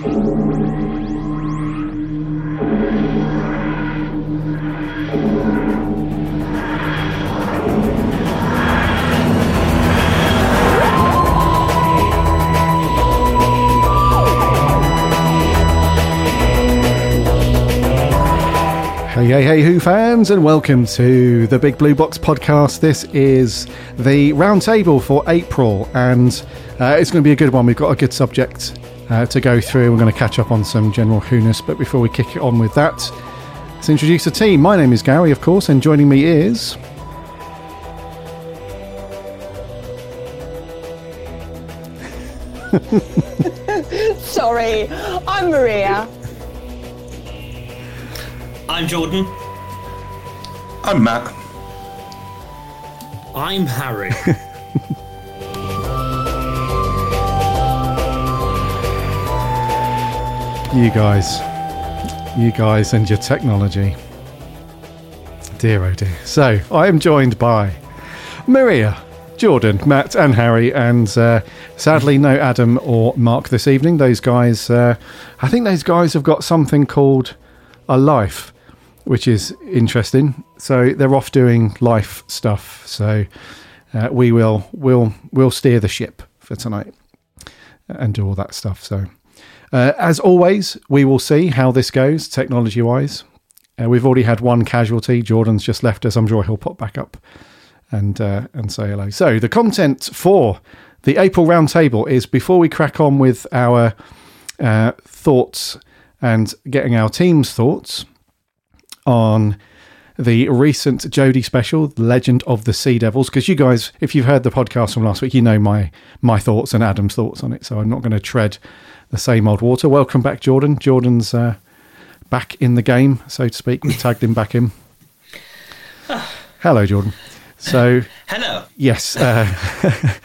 Hey, hey, hey, Who fans, and welcome to the Big Blue Box podcast. This is the roundtable for April, and uh, it's going to be a good one. We've got a good subject uh, to go through. We're going to catch up on some general who-ness, but before we kick it on with that, let's introduce the team. My name is Gary, of course, and joining me is. Sorry, I'm Maria. I'm Jordan. I'm Matt. I'm Harry. You guys. You guys and your technology. Dear oh dear. So, I am joined by Maria, Jordan, Matt, and Harry, and uh, sadly, no Adam or Mark this evening. Those guys, uh, I think those guys have got something called a life, which is interesting. So, they're off doing life stuff. So, uh, we will we'll, we'll steer the ship for tonight and do all that stuff. So, uh, as always, we will see how this goes technology wise. Uh, we've already had one casualty. Jordan's just left us. I'm sure he'll pop back up and uh, and say hello. So the content for the April roundtable is before we crack on with our uh, thoughts and getting our team's thoughts on the recent Jodie special, Legend of the Sea Devils. Because you guys, if you've heard the podcast from last week, you know my my thoughts and Adam's thoughts on it. So I'm not going to tread the same old water. Welcome back, Jordan. Jordan's uh, back in the game, so to speak. We tagged him back in. Hello, Jordan. So Hello. yes, uh,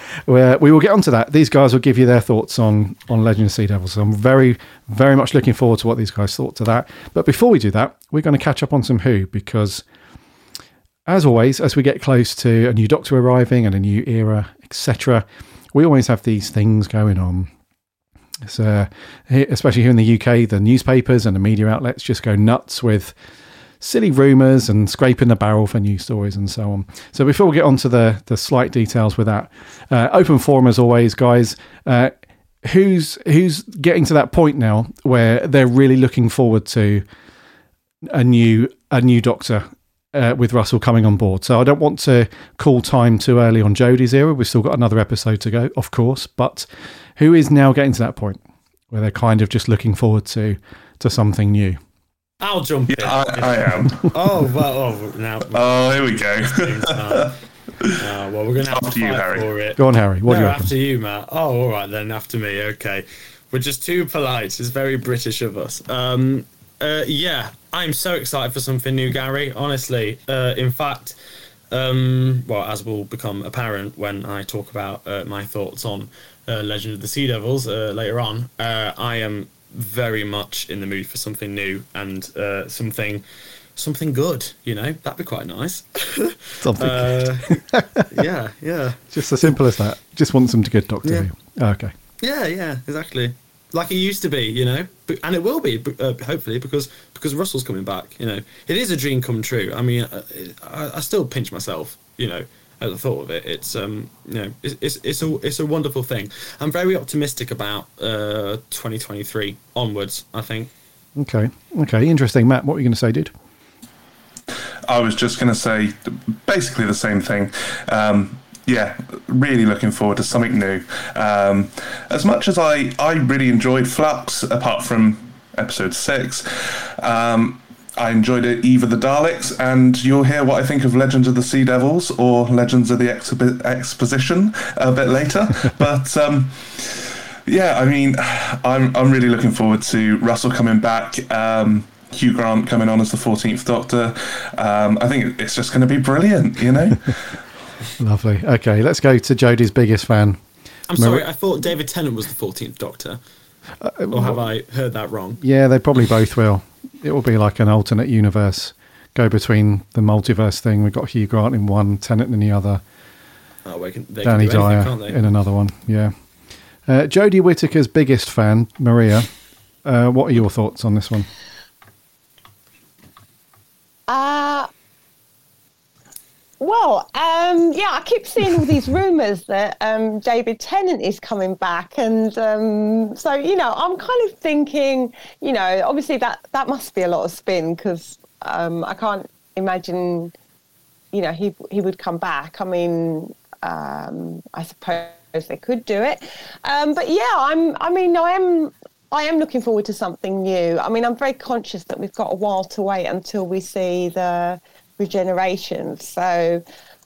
we're- will get onto that. These guys will give you their thoughts on on Legend of Sea Devils. So I'm very, very much looking forward to what these guys thought to that. But before we do that, we're going to catch up on some Who because, as always, as we get close to a new Doctor arriving and a new era, etc., we always have these things going on. So, especially here in the UK, the newspapers and the media outlets just go nuts with silly rumours and scraping the barrel for news stories and so on. So before we get on to the, the slight details with that, uh, open forum as always, guys. Uh, who's who's getting to that point now where they're really looking forward to a new a new Doctor uh, with Russell coming on board. So I don't want to call time too early on Jodie's era. We've still got another episode to go, of course. But who is now getting to that point where they're kind of just looking forward to to something new? I'll jump in. I, I am. Oh well. Oh, now. Oh, here we go. uh, well, we're gonna have After to you, fight Harry. for it. Go on, Harry. What no, do you reckon? after you, Matt. Oh, all right then. After me. Okay. We're just too polite. It's very British of us. Um. Uh. Yeah. I'm so excited for something new, Gary. Honestly. Uh. In fact. Um. Well, as will become apparent when I talk about uh, my thoughts on uh, Legend of the Sea Devils uh, later on, uh, I am very much in the mood for something new and uh, something something good. You know, that'd be quite nice. Something Uh, yeah, yeah, just as simple as that. Just want some good Doctor Yeah. Who. Oh, okay. yeah, yeah, exactly. Like it used to be, you know, but, and it will be, uh, hopefully, because because Russell's coming back. You know, it is a dream come true. I mean, uh, I, I still pinch myself, you know, at the thought of it. It's um, you know, it's it's, it's a it's a wonderful thing. I'm very optimistic about uh 2023 onwards. I think. Okay. Okay. Interesting. Matt, what were you going to say, dude? I was just going to say basically the same thing. Um, yeah, really looking forward to something new. Um, as much as I, I really enjoyed Flux, apart from episode six, um, I enjoyed it, Eve of the Daleks, and you'll hear what I think of Legends of the Sea Devils or Legends of the Exhibi- Exposition a bit later. but um, yeah, I mean, I'm I'm really looking forward to Russell coming back. Um, Hugh Grant coming on as the 14th Doctor. Um, I think it's just going to be brilliant, you know? Lovely. Okay. Let's go to Jodie's biggest fan. I'm sorry, I thought David Tennant was the 14th Doctor. or have I heard that wrong? Yeah, they probably both will. It will be like an alternate universe. Go between the multiverse thing. We've got Hugh Grant in one, Tennant in the other, Oh, they can, they Danny can do anything, Dyer can't they? in another one. Yeah. Uh, Jodie Whittaker's biggest fan, Maria. uh, what are your thoughts on this one? Uh, well, um, yeah, I keep seeing all these rumours that um, David Tennant is coming back, and um, so you know, I'm kind of thinking, you know, obviously that that must be a lot of spin because um, I can't imagine, you know, he he would come back. I mean, um, I suppose they could do it, um, but yeah, I'm. I mean, I am. I am looking forward to something new. I mean, I'm very conscious that we've got a while to wait until we see the regeneration. So,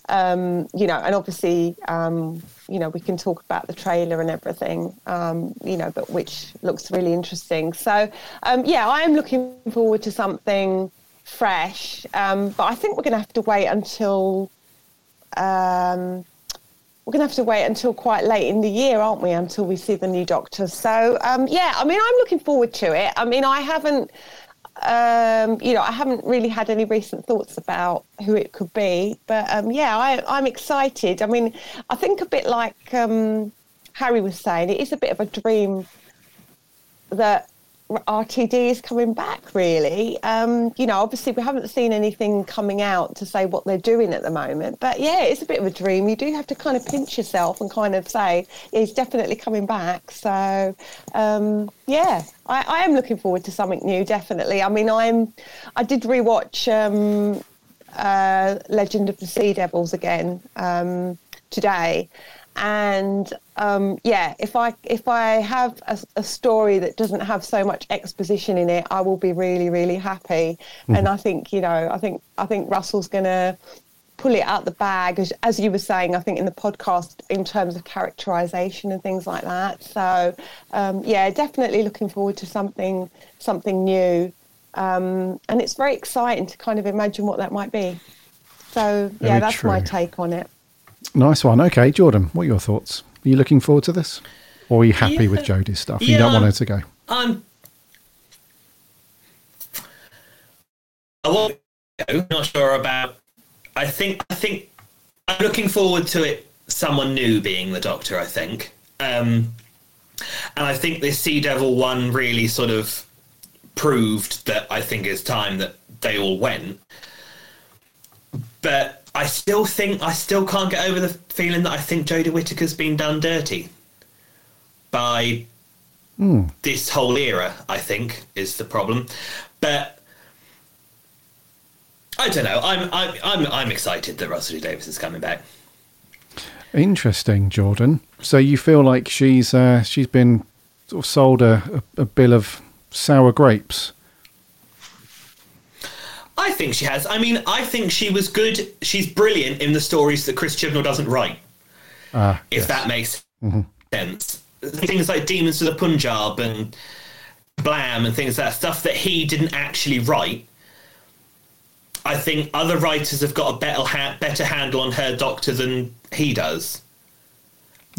um, you know, and obviously, um, you know, we can talk about the trailer and everything, um, you know, but which looks really interesting. So, um, yeah, I am looking forward to something fresh, um, but I think we're going to have to wait until. Um, we're going to have to wait until quite late in the year, aren't we? Until we see the new doctor. So, yeah, I mean, I'm looking forward to it. I mean, I haven't um, you know, I haven't really had any recent thoughts about who it could be, but um, yeah, I, am excited. I mean, I think a bit like um, Harry was saying, it is a bit of a dream that RTD is coming back, really. Um, you know, obviously, we haven't seen anything coming out to say what they're doing at the moment. But yeah, it's a bit of a dream. You do have to kind of pinch yourself and kind of say, yeah, he's definitely coming back. So, um, yeah, I, I, am looking forward to something new, definitely. I mean, I'm, I did rewatch um, uh, Legend of the Sea Devils again um, today and um, yeah, if I if I have a, a, story that doesn't have so much exposition in it, I will be really really happy. Mm-hmm. And I think you know, I think I think Russell's gonna pull it out the bag as, as you were saying i think in the podcast in terms of characterization and things like that so um, yeah definitely looking forward to something something new um, and it's very exciting to kind of imagine what that might be so yeah very that's true. my take on it Nice one. Okay, Jordan, what are your thoughts? Are you looking forward to this? Or are you happy yeah. with Jodie's stuff? Yeah, you don't want her to go? I'm. I want to go. Not sure about. I think. I think. I'm looking forward to it. Someone new being the Doctor. I think. Um, and I think this Sea Devil one really sort of proved that I think it's time that they all went. But I still think I still can't get over the feeling that I think Jodie Whittaker's been done dirty by mm. this whole era. I think is the problem, but I don't know. I'm I'm I'm, I'm excited that Russell Davies is coming back. Interesting, Jordan. So you feel like she's uh, she's been sort of sold a, a, a bill of sour grapes I think she has. I mean, I think she was good. She's brilliant in the stories that Chris Chibnall doesn't write. Uh, if yes. that makes mm-hmm. sense. Things like Demons of the Punjab and Blam and things like that stuff that he didn't actually write. I think other writers have got a better ha- better handle on her Doctor than he does.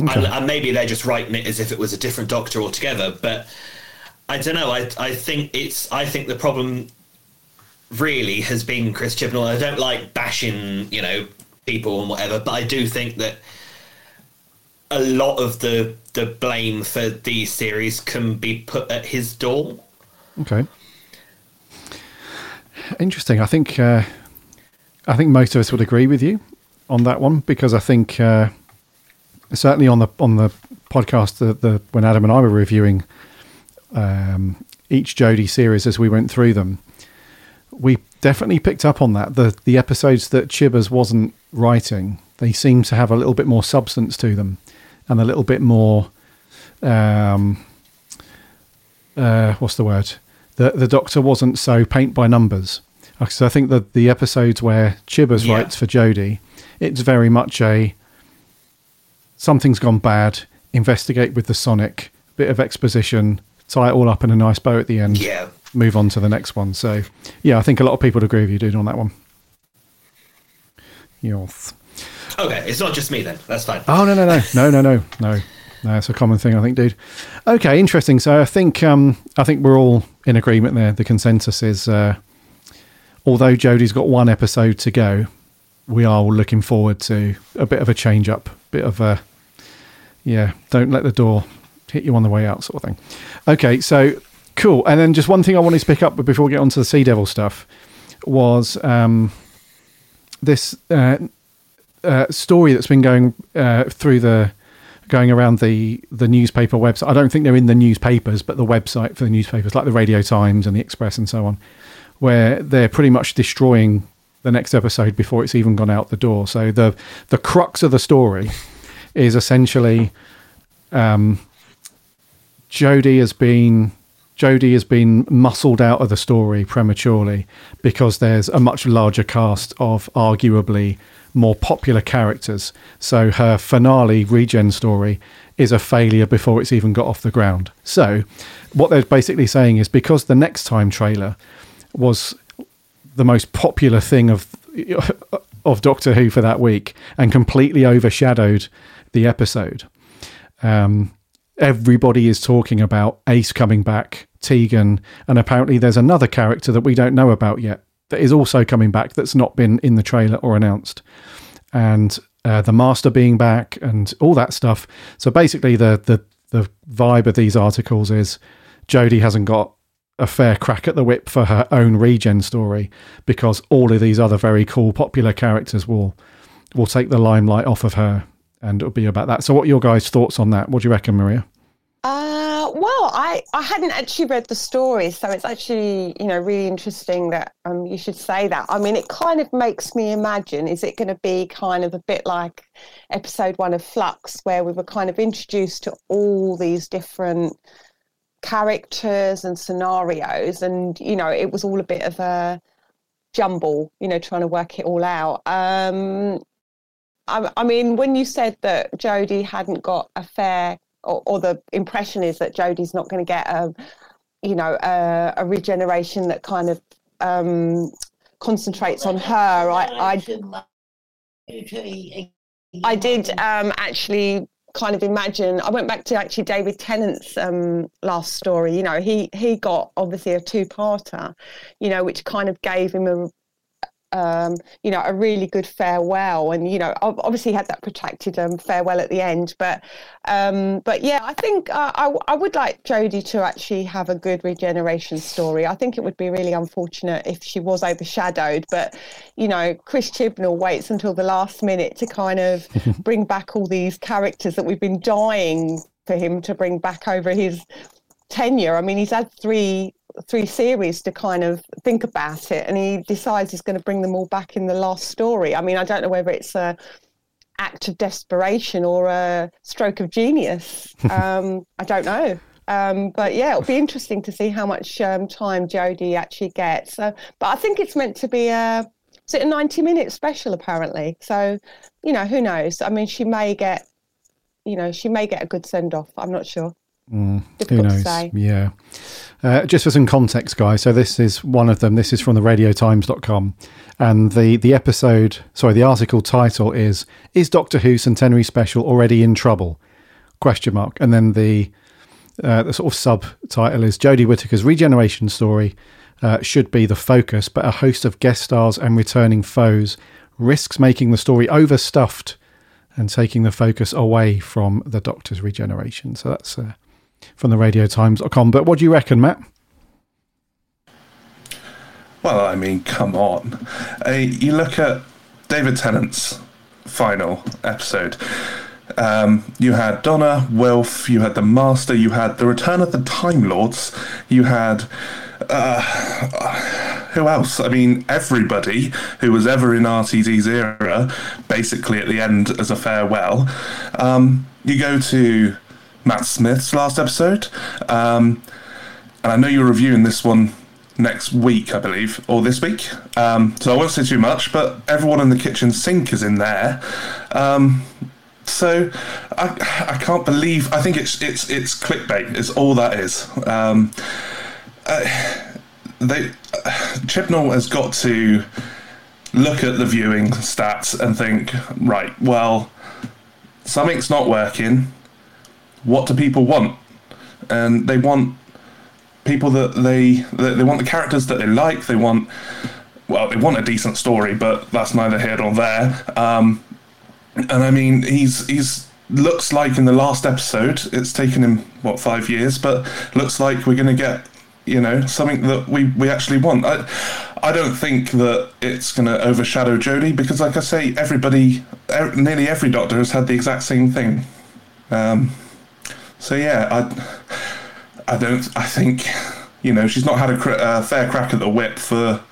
Okay. And, and, maybe they're just writing it as if it was a different Doctor altogether. But I don't know. I I think it's. I think the problem really has been Chris Chibnall. I don't like bashing, you know, people and whatever, but I do think that a lot of the the blame for these series can be put at his door. Okay. Interesting. I think uh, I think most of us would agree with you on that one because I think uh, certainly on the on the podcast the, the when Adam and I were reviewing um, each Jodie series as we went through them, we definitely picked up on that. The the episodes that Chibbers wasn't writing, they seem to have a little bit more substance to them, and a little bit more. Um, uh, what's the word? The the Doctor wasn't so paint by numbers. So I think that the episodes where Chibbers yeah. writes for Jodie, it's very much a something's gone bad. Investigate with the Sonic, bit of exposition, tie it all up in a nice bow at the end. Yeah move on to the next one. So, yeah, I think a lot of people would agree with you, dude, on that one. Yoth. Okay, it's not just me then. That's fine. Oh no no no no no no no. No, it's a common thing, I think, dude. Okay, interesting. So I think um, I think we're all in agreement there. The consensus is, uh, although Jodie's got one episode to go, we are all looking forward to a bit of a change up, bit of a yeah. Don't let the door hit you on the way out, sort of thing. Okay, so cool. And then just one thing I wanted to pick up before we get onto the Sea Devil stuff was um, this uh, uh, story that's been going uh, through the going around the the newspaper website. I don't think they're in the newspapers, but the website for the newspapers, like the Radio Times and the Express and so on, where they're pretty much destroying the next episode before it's even gone out the door. So the the crux of the story is essentially um, has been Jodie has been muscled out of the story prematurely because there's a much larger cast of arguably more popular characters. So her finale regen story is a failure before it's even got off the ground. So what they're basically saying is because the next time trailer was the most popular thing of of Doctor Who for that week and completely overshadowed the episode. Um, everybody is talking about Ace coming back, Tegan, and apparently there's another character that we don't know about yet that is also coming back that's not been in the trailer or announced. And uh, the Master being back and all that stuff. So basically, the the the vibe of these articles is Jodie hasn't got a fair crack at the whip for her own regen story because all of these other very cool popular characters will will take the limelight off of her and it'll be about that. So what are your guys' thoughts on that? What do you reckon, Maria? Uh, well, I, I hadn't actually read the story, so it's actually, you know, really interesting that um, you should say that. I mean, it kind of makes me imagine, is it going to be kind of a bit like episode one of Flux, where we were kind of introduced to all these different characters and scenarios, and, you know, it was all a bit of a jumble, you know, trying to work it all out. Um, I, I mean, when you said that Jodie hadn't got a fair or, or the impression is that Jodie's not going to get a, you know, a, a regeneration that kind of um, concentrates on her. I, I, I did um, actually kind of imagine. I went back to actually David Tennant's um, last story. You know, he he got obviously a two-parter, you know, which kind of gave him a um, you know, a really good farewell, and you know, obviously had that protracted um, farewell at the end. But, um, but yeah, I think uh, I, I would like Jodie to actually have a good regeneration story. I think it would be really unfortunate if she was overshadowed. But, you know, Chris Chibnall waits until the last minute to kind of bring back all these characters that we've been dying for him to bring back over his tenure. I mean, he's had three three series to kind of think about it, and he decides he's going to bring them all back in the last story. I mean, I don't know whether it's a act of desperation or a stroke of genius. Um, I don't know. Um, but yeah, it'll be interesting to see how much um, time Jodie actually gets. Uh, but I think it's meant to be a is it a ninety minute special apparently. So you know, who knows? I mean, she may get you know she may get a good send off. I'm not sure. Mm, who knows? Yeah. Uh, just for some context, guys. So this is one of them. This is from the radiotimes.com. And the, the episode, sorry, the article title is Is Doctor Who Centenary Special Already in Trouble? Question mark. And then the, uh, the sort of subtitle is Jodie Whittaker's regeneration story uh, should be the focus, but a host of guest stars and returning foes risks making the story overstuffed and taking the focus away from the Doctor's regeneration. So that's uh, from the radiotimes.com. But what do you reckon, Matt? Well, I mean, come on. Uh, you look at David Tennant's final episode. Um, you had Donna, Wilf, you had the Master, you had the Return of the Time Lords, you had. Uh, who else? I mean, everybody who was ever in RTD's era, basically at the end as a farewell. Um, you go to Matt Smith's last episode. Um, and I know you're reviewing this one next week, I believe, or this week. Um, so I won't say too much, but everyone in the kitchen sink is in there. Um, so I, I can't believe. I think it's it's it's clickbait. Is all that is. Um, uh, they uh, Chibnall has got to look at the viewing stats and think, right, well, something's not working what do people want? And they want people that they they want the characters that they like. They want well, they want a decent story, but that's neither here nor there. Um, and I mean, he's he's looks like in the last episode, it's taken him what five years, but looks like we're going to get you know, something that we, we actually want. I, I don't think that it's going to overshadow Jodie because, like I say, everybody, er, nearly every doctor has had the exact same thing. Um, so yeah, I, I don't. I think, you know, she's not had a cr- uh, fair crack at the whip for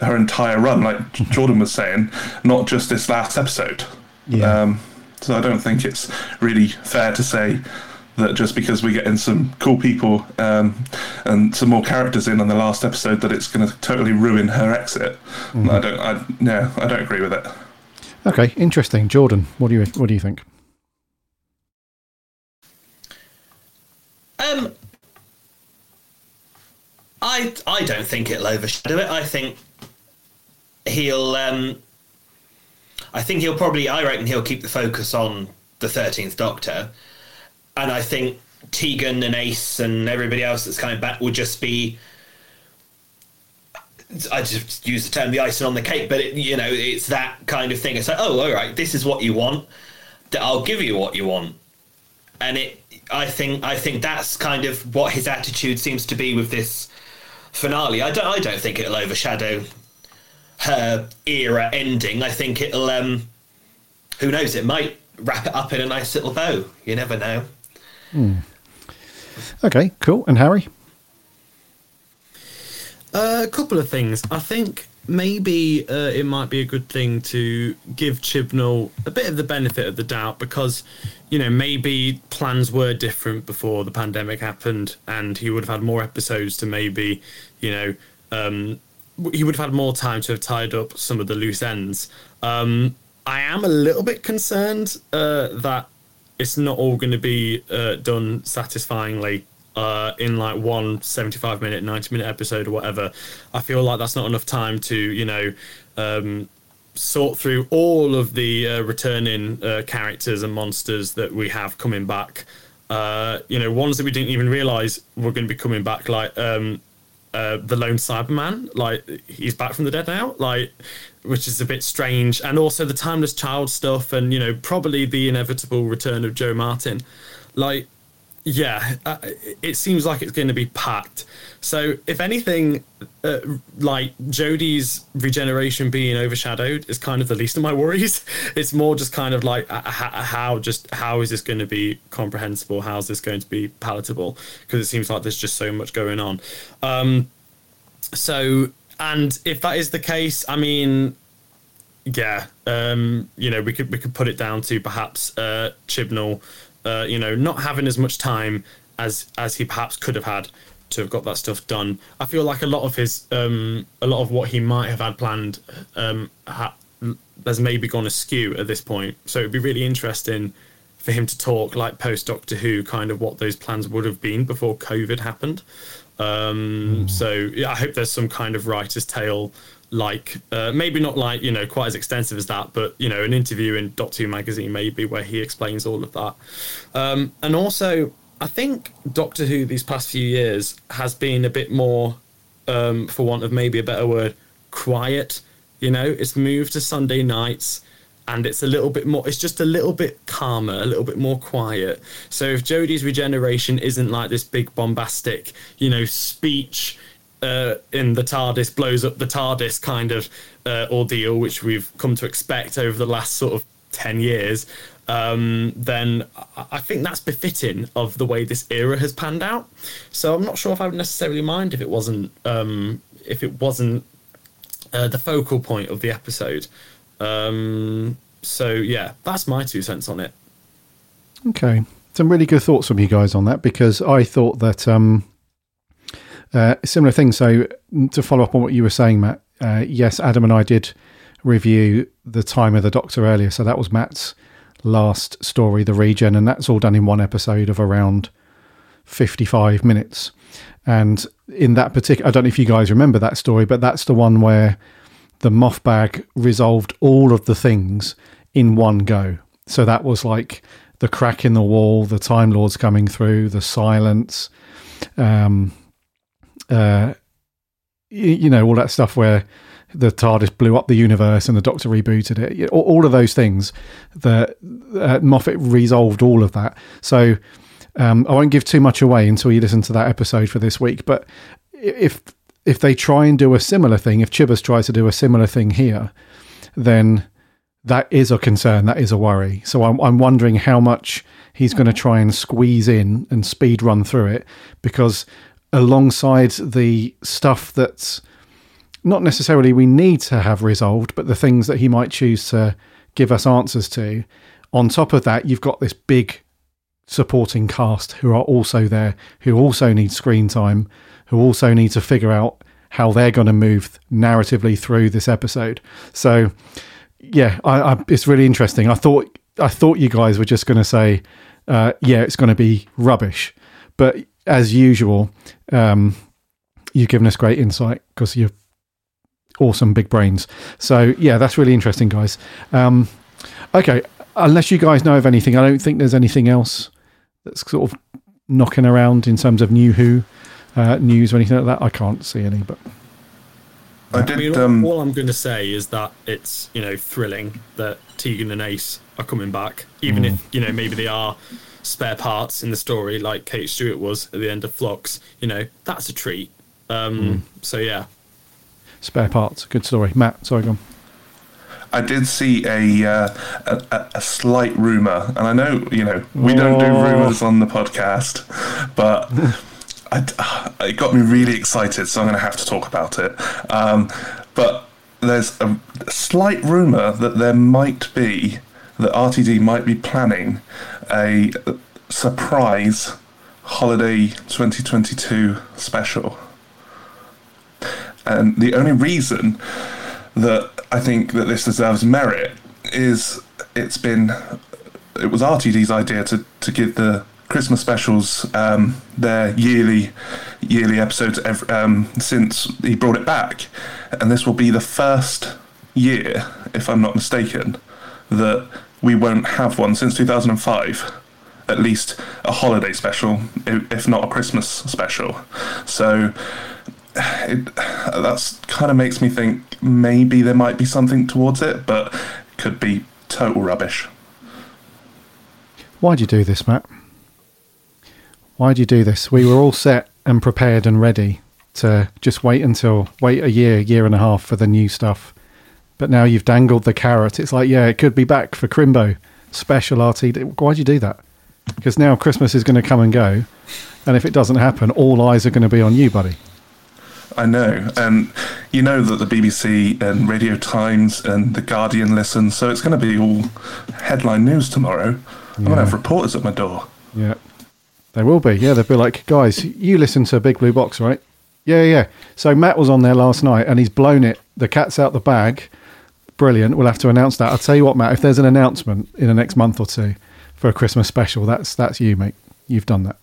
her entire run, like Jordan was saying, not just this last episode. Yeah. Um, so I don't think it's really fair to say that just because we're getting some cool people um, and some more characters in on the last episode, that it's going to totally ruin her exit. Mm. I don't. I no, I don't agree with it. Okay, interesting, Jordan. What do you what do you think? Um, I I don't think it'll overshadow it. I think he'll. Um, I think he'll probably. I reckon he'll keep the focus on the Thirteenth Doctor and I think Tegan and Ace and everybody else that's coming back will just be. I just use the term the icing on the cake, but it, you know, it's that kind of thing. It's like, oh, all right, this is what you want. I'll give you what you want, and it. I think I think that's kind of what his attitude seems to be with this finale. I don't I don't think it'll overshadow her era ending. I think it'll. Um, who knows? It might wrap it up in a nice little bow. You never know. Hmm. Okay, cool. And Harry? Uh, a couple of things. I think maybe uh, it might be a good thing to give Chibnall a bit of the benefit of the doubt because, you know, maybe plans were different before the pandemic happened and he would have had more episodes to maybe, you know, um, he would have had more time to have tied up some of the loose ends. Um, I am a little bit concerned uh, that it's not all going to be uh, done satisfyingly uh, in like one 75 minute, 90 minute episode or whatever. I feel like that's not enough time to, you know, um, sort through all of the uh, returning uh, characters and monsters that we have coming back. Uh, you know, ones that we didn't even realize were going to be coming back, like um, uh, the lone Cyberman, like he's back from the dead now, like which is a bit strange, and also the timeless child stuff, and you know probably the inevitable return of Jo Martin, like yeah, uh, it seems like it's going to be packed. So if anything, uh, like Jodie's regeneration being overshadowed is kind of the least of my worries. It's more just kind of like uh, how just how is this going to be comprehensible? How's this going to be palatable? Because it seems like there's just so much going on. Um, so and if that is the case, I mean, yeah, um, you know, we could we could put it down to perhaps uh, Chibnall, uh, you know, not having as much time as as he perhaps could have had to have got that stuff done. I feel like a lot of his, um, a lot of what he might have had planned, um, ha- has maybe gone askew at this point. So it'd be really interesting for him to talk like post Doctor Who, kind of what those plans would have been before COVID happened. Um, mm. So yeah, I hope there's some kind of writer's tale, like uh, maybe not like you know quite as extensive as that, but you know an interview in Doctor Who magazine maybe where he explains all of that. Um, and also, I think Doctor Who these past few years has been a bit more, um, for want of maybe a better word, quiet. You know, it's moved to Sunday nights and it's a little bit more it's just a little bit calmer a little bit more quiet so if jodie's regeneration isn't like this big bombastic you know speech uh, in the TARDIS blows up the TARDIS kind of uh, ordeal, which we've come to expect over the last sort of 10 years, um, then I think that's befitting of the way this era has panned out. So I'm not sure if I would necessarily mind if it wasn't um, if it wasn't uh, the focal point of the episode. Um, so yeah, that's my two cents on it. Okay, some really good thoughts from you guys on that because I thought that um, uh, similar thing. So to follow up on what you were saying, Matt, uh, yes, Adam and I did review the time of the Doctor earlier. So that was Matt's last story, the regen, and that's all done in one episode of around fifty-five minutes. And in that particular, I don't know if you guys remember that story, but that's the one where the Moffat resolved all of the things in one go. So that was like the crack in the wall, the Time Lords coming through, the silence, um, uh, you, you know, all that stuff where the TARDIS blew up the universe and the Doctor rebooted it. All, all of those things. The uh, Moffat resolved all of that. So um, I won't give too much away until you listen to that episode for this week. But if if they try and do a similar thing, if Chibbers tries to do a similar thing here, then that is a concern. That is a worry. So I'm, I'm wondering how much he's going to mm-hmm. try and squeeze in and speed run through it because alongside the stuff that's not necessarily we need to have resolved, but the things that he might choose to give us answers to, on top of that, you've got this big supporting cast who are also there, who also need screen time, who also need to figure out how they're going to move narratively through this episode. So, yeah, I, I, it's really interesting. I thought I thought you guys were just going to say, uh, yeah, it's going to be rubbish, but as usual, um, you've given us great insight because you're awesome big brains. So yeah, that's really interesting, guys. Um, okay, unless you guys know of anything, I don't think there's anything else that's sort of knocking around in terms of new Who uh, news or anything like that. I can't see any, but. I did. I mean, um, all I'm going to say is that it's you know thrilling that Tegan and Ace are coming back, even mm. if you know maybe they are spare parts in the story, like Kate Stewart was at the end of Flux. You know that's a treat. Um, mm. So yeah, spare parts, good story. Matt, sorry, go on. I did see a, uh, a, a slight rumor, and I know you know we don't do oh. rumors on the podcast, but I, it got me really excited, so I'm going to have to talk about it. Um, but there's a, slight rumor that there might be that RTD might be planning a surprise holiday 2022 special. And the only reason that I think that this deserves merit is it's been it was RTD's idea to to give the Christmas specials um, their yearly yearly episodes every, um, since he brought it back, and this will be the first year, if I'm not mistaken, that we won't have one since 2005. At least a holiday special, if not a Christmas special. So it, that's kind of makes me think maybe there might be something towards it, but could be total rubbish. Why'd you do this, Matt? Why'd you do this? We were all set and prepared and ready to just wait until wait a year, year and a half for the new stuff. But now you've dangled the carrot. It's like, yeah, it could be back for Crimbo special RT. Why'd you do that? Because now Christmas is going to come and go, and if it doesn't happen, all eyes are going to be on you, buddy. I know, and you know that the BBC and Radio Times and the Guardian listen, so it's going to be all headline news tomorrow. I'm going to have reporters at my door. Yeah, they will be. Yeah, they'll be like, guys, you listen to Big Blue Box, right? Yeah, yeah. So Matt was on there last night, and he's blown it. The cat's out the bag. Brilliant. We'll have to announce that. I'll tell you what, Matt. If there's an announcement in the next month or two for a Christmas special, that's that's you, mate. You've done that.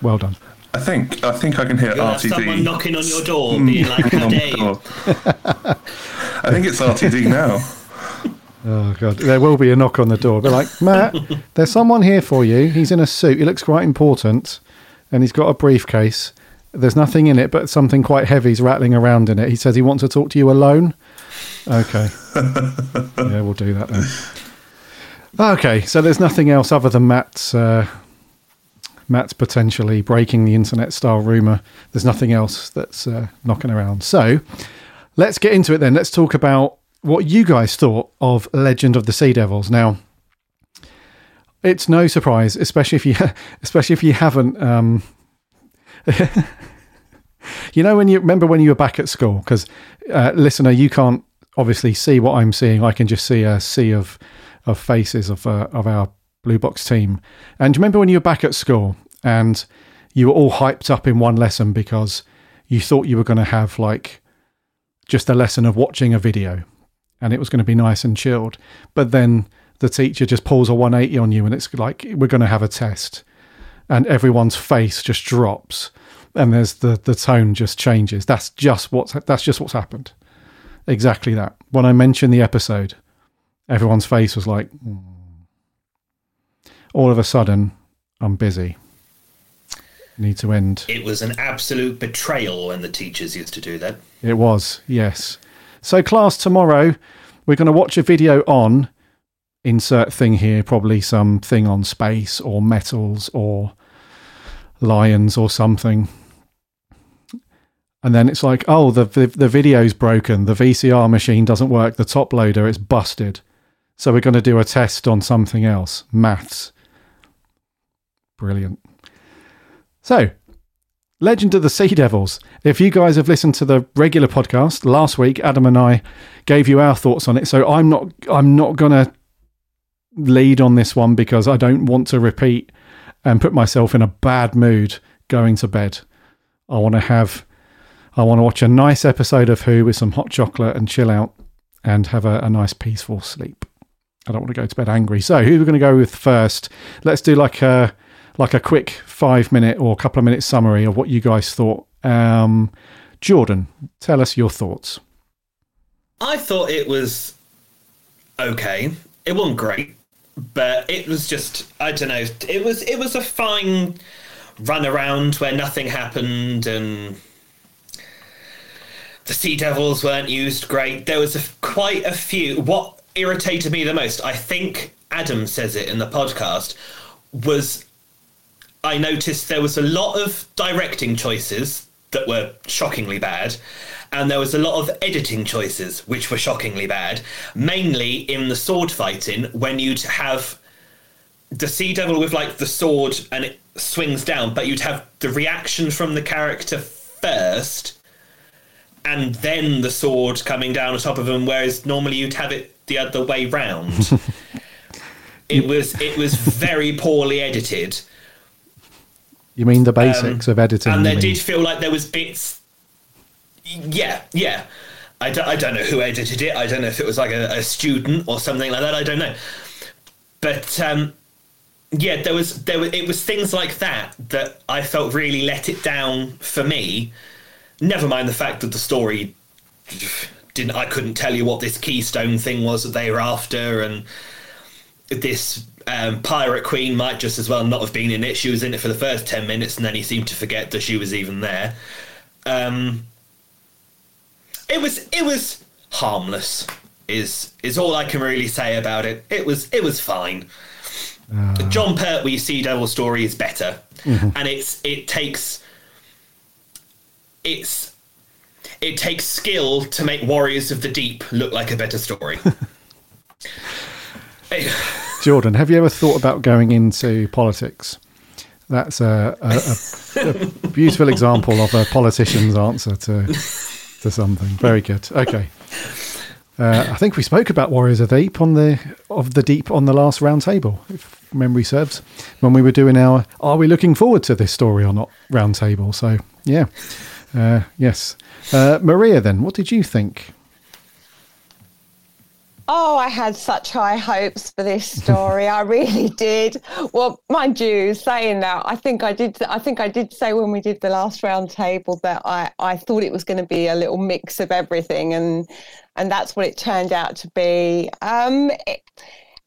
Well done. I think I think I can hear You'll RTD. someone knocking on your door, mm. being like, "How dare I think it's RTD now. Oh god, there will be a knock on the door. Be like, Matt, there's someone here for you. He's in a suit. He looks quite important, and he's got a briefcase. There's nothing in it, but something quite heavy. heavy's rattling around in it. He says he wants to talk to you alone. Okay, yeah, we'll do that then. Okay, so there's nothing else other than Matt's uh, Matt's potentially breaking the internet style rumor. There's nothing else that's uh, knocking around. So let's get into it then. Let's talk about what you guys thought of Legend of the Sea Devils. Now, it's no surprise, especially if you, especially if you haven't. Um, you know when you remember when you were back at school, because uh, listener, you can't obviously see what I'm seeing. I can just see a sea of of faces of uh, of our Blue Box team. And remember when you were back at school and you were all hyped up in one lesson because you thought you were going to have like just a lesson of watching a video and it was going to be nice and chilled. But then the teacher just pulls a 180 on you and it's like, we're going to have a test. And everyone's face just drops and there's the, the tone just changes. That's just what's, that's just what's happened. Exactly that. When I mentioned the episode, everyone's face was like, mm all of a sudden, I'm busy. Need to end. It was an absolute betrayal when the teachers used to do that. It was, yes. So, class, tomorrow we're going to watch a video on insert thing here, probably some thing on space or metals or lions or something. and then it's like, oh, the, the the video's broken, the VCR machine doesn't work, the top loader is busted, so we're going to do a test on something else, maths. Brilliant. So, Legend of the Sea Devils. If you guys have listened to the regular podcast last week, Adam and I gave you our thoughts on it. So I'm not I'm not gonna lead on this one because I don't want to repeat and put myself in a bad mood going to bed. I want to have I want to watch a nice episode of Who with some hot chocolate and chill out and have a, a nice peaceful sleep. I don't want to go to bed angry. So who are we going to go with first? Let's do like a like a quick five minute or couple of minute summary of what you guys thought. Um, Jordan, tell us your thoughts. I thought it was okay. It wasn't great, but it was just I don't know. It was it was a fine run around where nothing happened and the Sea Devils weren't used great. There was a, quite a few. What irritated me the most, I think Adam says it in the podcast, was I noticed there was a lot of directing choices that were shockingly bad, and there was a lot of editing choices which were shockingly bad, mainly in the sword fighting when you'd have the Sea Devil with like the sword and it swings down, but you'd have the reaction from the character first and then the sword coming down on top of them, whereas normally you'd have it the other way round. it was it was very poorly edited you mean the basics um, of editing? And there did feel like there was bits. Yeah, yeah. I don't, I don't know who edited it. I don't know if it was like a, a student or something like that. I don't know. But um, yeah, there was there was, it was things like that that I felt really let it down for me. Never mind the fact that the story didn't. I couldn't tell you what this keystone thing was that they were after, and this um, Pirate Queen might just as well not have been in it. She was in it for the first 10 minutes and then he seemed to forget that she was even there. Um, it was it was harmless is is all I can really say about it. It was it was fine. Uh. Jon Pertwee Sea Devil story is better. Mm-hmm. And it's it takes it's it takes skill to make Warriors of the Deep look like a better story. Jordan, have you ever thought about going into politics? That's a, a, a, a beautiful example of a politician's answer to to something. Very good. Okay. Uh, I think we spoke about Warriors of the Deep on the of the Deep on the last roundtable, if memory serves, when we were doing our "Are we looking forward to this story or not?" roundtable. So yeah, uh, yes. Uh, Maria, then, what did you think? Oh, I had such high hopes for this story. I really did. Well, mind you, saying that, I think I did. I think I did say when we did the last round table that I, I thought it was going to be a little mix of everything, and and that's what it turned out to be. Um, it,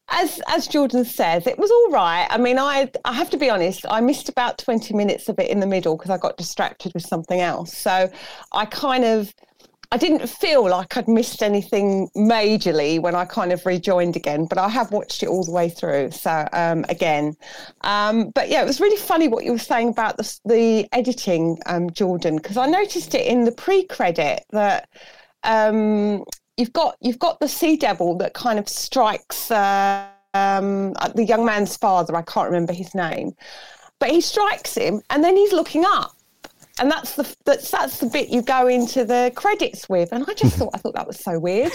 as as Jordan says, it was all right. I mean, I I have to be honest. I missed about twenty minutes of it in the middle because I got distracted with something else. So I kind of I didn't feel like I'd missed anything majorly when I kind of rejoined again, but I have watched it all the way through. So um, again, um, but yeah, it was really funny what you were saying about the, the editing, um, Jordan, because I noticed it in the pre-credit that um, you've got you've got the sea devil that kind of strikes uh, um, the young man's father. I can't remember his name, but he strikes him, and then he's looking up and that's the that's that's the bit you go into the credits with. And i just thought i thought that was so weird.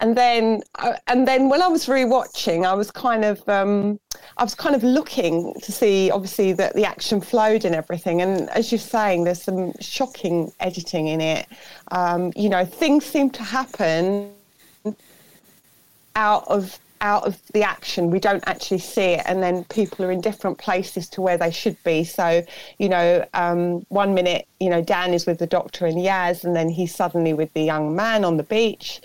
And then uh, and then when i was rewatching i was kind of um, i was kind of looking to see obviously that the action flowed and everything. And as you're saying there's some shocking editing in it. Um, you know things seem to happen out of out of the action. We don't actually see it and then people are in different places to where they should be. So you know um, one minute you know dan is with the doctor and yaz and then he's suddenly with the young man on the beach.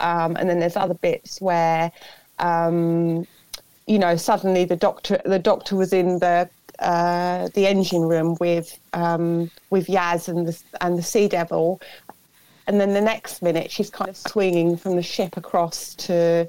Um, and then there's other bits where um, you know suddenly the doctor the doctor was in the uh, the engine room with um, with Yaz and the and the Sea Devil, and then the next minute she's kind of swinging from the ship across to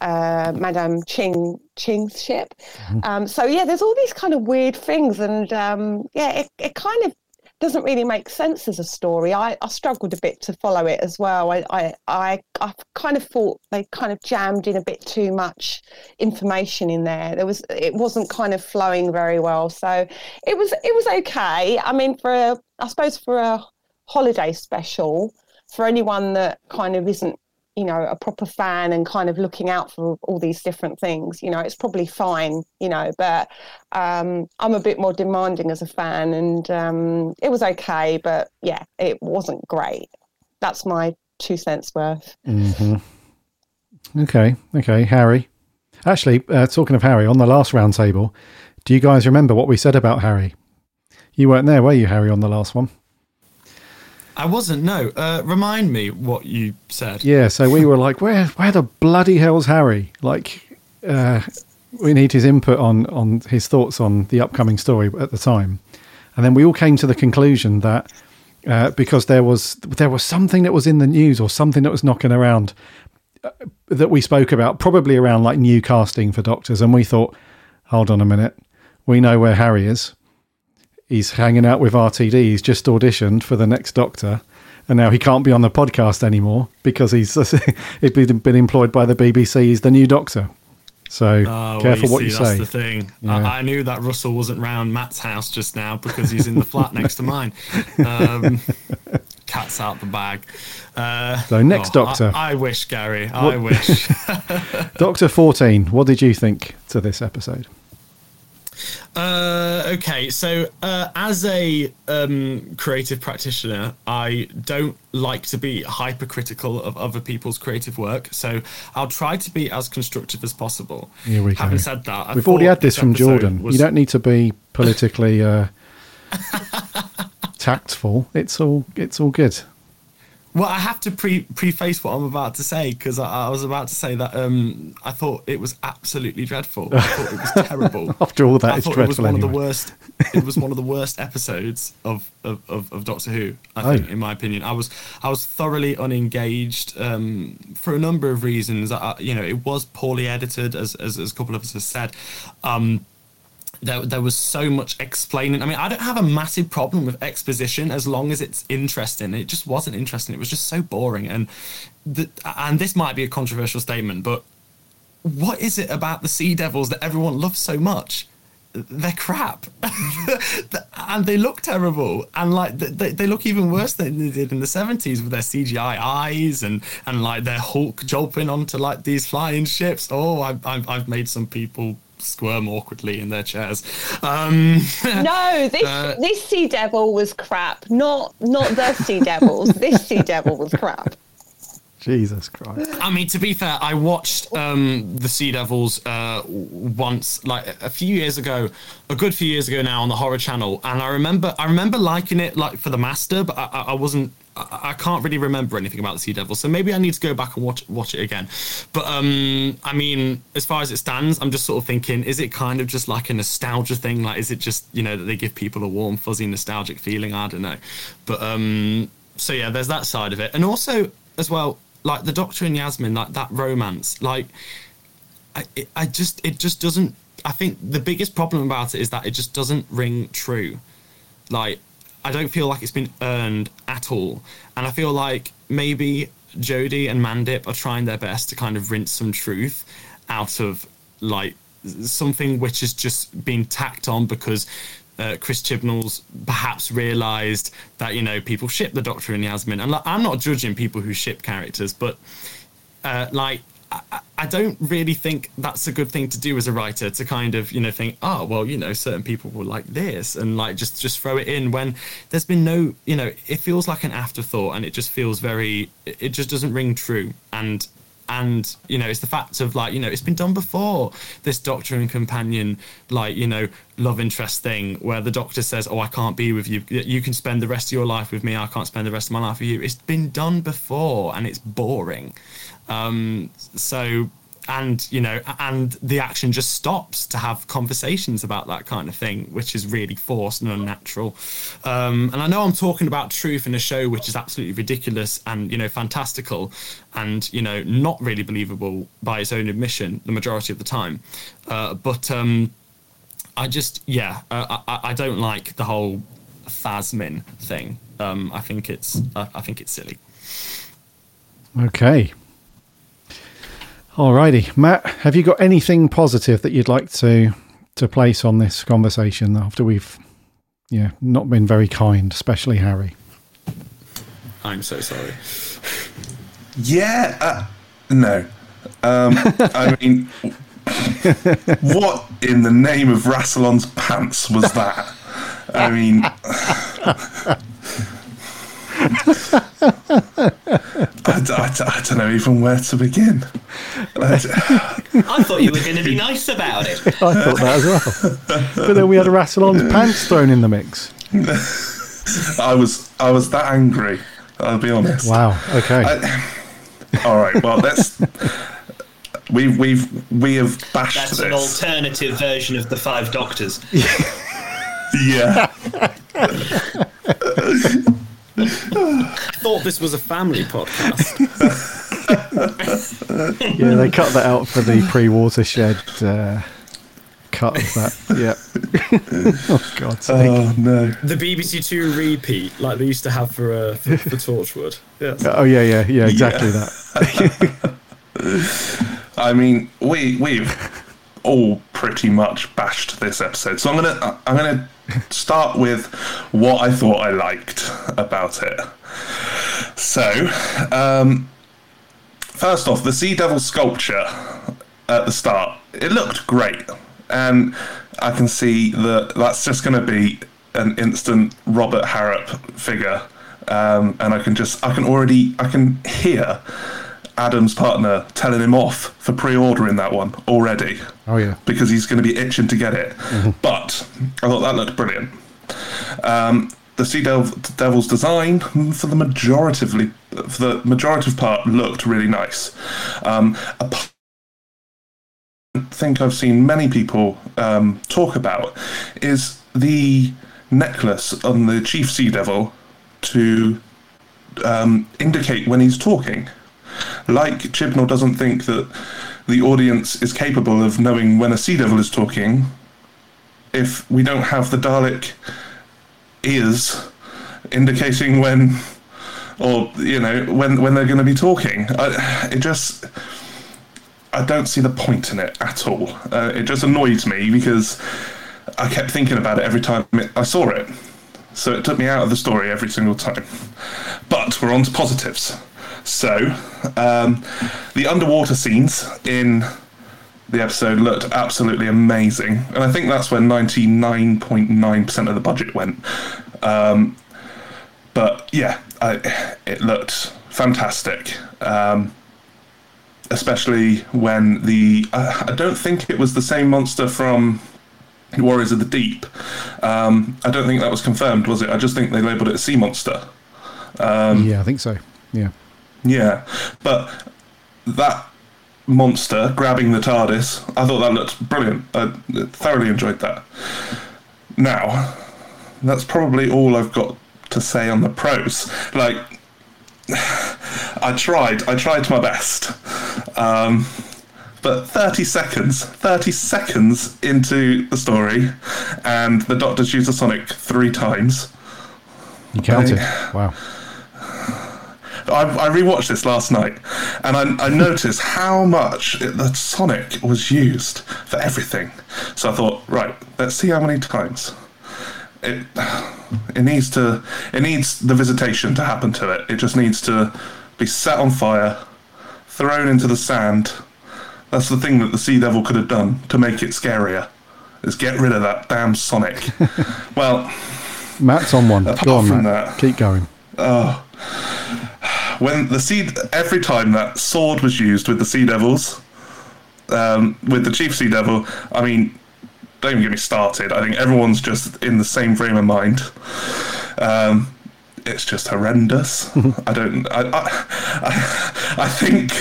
uh, Madame Ching Ching's ship. Mm-hmm. Um, so yeah, there's all these kind of weird things, and um, yeah, it, it kind of doesn't really make sense as a story. I, I struggled a bit to follow it as well. I, I, I, I kind of thought they kind of jammed in a bit too much information in there. There was it wasn't kind of flowing very well. So it was it was okay. I mean, for a, I suppose for a holiday special, for anyone that kind of isn't you know a proper fan and kind of looking out for all these different things you know it's probably fine you know but um, i'm a bit more demanding as a fan and um, it was okay but yeah it wasn't great. That's my two cents worth. Mm-hmm. okay okay harry. Actually uh, talking of harry on the last roundtable do you guys remember what we said about harry? You weren't there were you harry on the last one I wasn't. No. Uh, remind me what you said. Yeah. So we were like, where, where the bloody hell's Harry? Like, uh, we need his input on on his thoughts on the upcoming story at the time, and then we all came to the conclusion that uh, because there was there was something that was in the news or something that was knocking around uh, that we spoke about, probably around like new casting for doctors, and we thought, hold on a minute, we know where Harry is he's hanging out with RTD. He's just auditioned for the next Doctor, and now he can't be on the podcast anymore because he's he's been employed by the BBC. He's the new Doctor. So oh, careful well, you what see, you say. That's the thing. Yeah. I, I, knew that Russell wasn't round Matt's house just now because he's in the flat next to mine. Um, cat's out the bag. Uh, so next oh, Doctor. I, I, wish, Gary. I what, wish. Doctor fourteen. What did you think to this episode? Uh, okay, so uh, as a um, creative practitioner, I don't like to be hypercritical of other people's creative work. So I'll try to be as constructive as possible. Here we Having go. said that, I we've already had this from Jordan. Was... You don't need to be politically uh, tactful. It's all it's all good. Well, I have to pre preface what I'm about to say because I, I, was about to say that um, I thought it was absolutely dreadful. I thought it was terrible. After all that, I thought it was one anyway. of the worst. It was one of the worst episodes of, of, of, of Doctor Who. I oh. think, in my opinion, I was I was thoroughly unengaged um, for a number of reasons. I, you know, it was poorly edited, as as, as a couple of us have said. Um, there, there was so much explaining. I mean, I don't have a massive problem with exposition as long as it's interesting. It just wasn't interesting. It was just so boring. And the, and this might be a controversial statement, but what is it about the Sea Devils that everyone loves so much? They're crap, and they look terrible, and like they, they look even worse than they did in the seventies with their CGI eyes and and like their Hulk jumping onto like these flying ships. Oh, I've I've, I've made some people squirm awkwardly in their chairs. Um, no, this uh, this sea devil was crap. Not not the sea devils. this sea devil was crap. Jesus Christ. I mean, to be fair, I watched um, the Sea Devils uh, once, like a few years ago, a good few years ago now on the Horror Channel, and I remember, I remember liking it like for the Master, but I, I wasn't I, can't really remember anything about the Sea Devil, so maybe I need to go back and watch watch it again. But um, I mean, as far as it stands, I'm just sort of thinking: is it kind of just like a nostalgia thing? Like, is it just you know that they give people a warm, fuzzy, nostalgic feeling? I don't know. But um, so yeah, there's that side of it, and also as well, like the Doctor and Yasmin, like that romance, like I, it, I just it just doesn't. I think the biggest problem about it is that it just doesn't ring true. Like I don't feel like it's been earned at all. And I feel like maybe Jodie and Mandip are trying their best to kind of rinse some truth out of like something which has just been tacked on because uh, Chris Chibnall's perhaps realised that you know people ship the Doctor and Yasmin, and like, I'm not judging people who ship characters, but uh, like I, don't really think that's a good thing to do as a writer to kind of you know think oh well you know certain people will like this and like just just throw it in when there's been no you know it feels like an afterthought and it just feels very it just doesn't ring true. And and you know it's the fact of like you know it's been done before this doctor and companion like you know love interest thing where the doctor says oh i can't be with you. You can spend the rest of your life with me. I can't spend the rest of my life with you. It's been done before and it's boring um, so and you know and the action just stops to have conversations about that kind of thing which is really forced and unnatural um, and i know i'm talking about truth in a show which is absolutely ridiculous and you know fantastical and you know not really believable by its own admission the majority of the time uh, but um, i just yeah uh, I, I don't like the whole Thasmin thing. Um, I think it's I think it's silly. Okay. Alrighty, Matt. Have you got anything positive that you'd like to to place on this conversation after we've, yeah, not been very kind, especially Harry? I'm so sorry. Yeah, uh, no. Um, I mean, what in the name of Rassilon's pants was that? I mean, I, d- I, d- I don't know even where to begin. I d- I thought you were going to be nice about it. I thought that as well. But then we had a Rassilon's pants thrown in the mix. I was I was that angry. I'll be honest. Wow. Okay. I- all right. Well, let's. We've we've we have bashed That's an alternative version of the Five Doctors. yeah. I thought this was a family podcast. yeah, they cut that out for the pre-watershed uh, cut of that. Yeah. oh God's sake. Oh no. the BBC Two repeat, like they used to have for uh, for, for Torchwood. Yes. oh yeah, yeah, yeah. Exactly that. I mean, we we've all pretty much bashed this episode. So I'm gonna I'm gonna start with what I thought I liked about it. So, um, first off, the Sea Devil sculpture at the start it looked great, and I can see that that's just going to be an instant Robert Harrop figure, um, and I can just I can already I can hear. Adam's partner telling him off for pre-ordering that one already Oh yeah. because he's going to be itching to get it. But I thought that looked brilliant. Um, the Sea Dev- Devil's design for the majority of for the majority of part looked really nice. Um, a p- I think I've seen many people um, talk about is the necklace on the Chief Sea Devil to um, indicate when he's talking. Like Chibnall doesn't think that the audience is capable of knowing when a Sea Devil is talking if we don't have the Dalek ears indicating when or you know when when they're going to be talking. I, it just i don't see the point in it at all. Uh, it just annoyed me because i kept thinking about it every time i saw it. So it took me out of the story every single time. But we're on to positives so um, the underwater scenes in the episode looked absolutely amazing, and I think that's where ninety nine point nine percent of the budget went. Um, but yeah, I, it looked fantastic, um, especially when the uh, I don't think it was the same monster from Warriors of the Deep. Um, I don't think that was confirmed, was it? I just think they labelled it a sea monster. yeah, I think so. Yeah. Yeah, but that monster grabbing the TARDIS, I thought that looked brilliant. I thoroughly enjoyed that. Now, that's probably all I've got to say on the pros. Like, I tried, I tried my best. Um, but 30 seconds, 30 seconds into the story, and the Doctor's used a Sonic three times. You counted. Wow. I, I rewatched this last night, and I, I noticed how much it, the Sonic was used for everything. So I thought, right, let's see how many times. It it needs to it needs the visitation to happen to it. It just needs to be set on fire, thrown into the sand. That's the thing that the Sea Devil could have done to make it scarier. Is get rid of that damn Sonic. well, Matt's on one. Apart Go on, from Matt. that- Keep going. Oh. When the sea every time that sword was used with the sea devils um, with the chief sea devil i mean don't even get me started. I think everyone's just in the same frame of mind. Um, it's just horrendous. I don't I, I, I, I think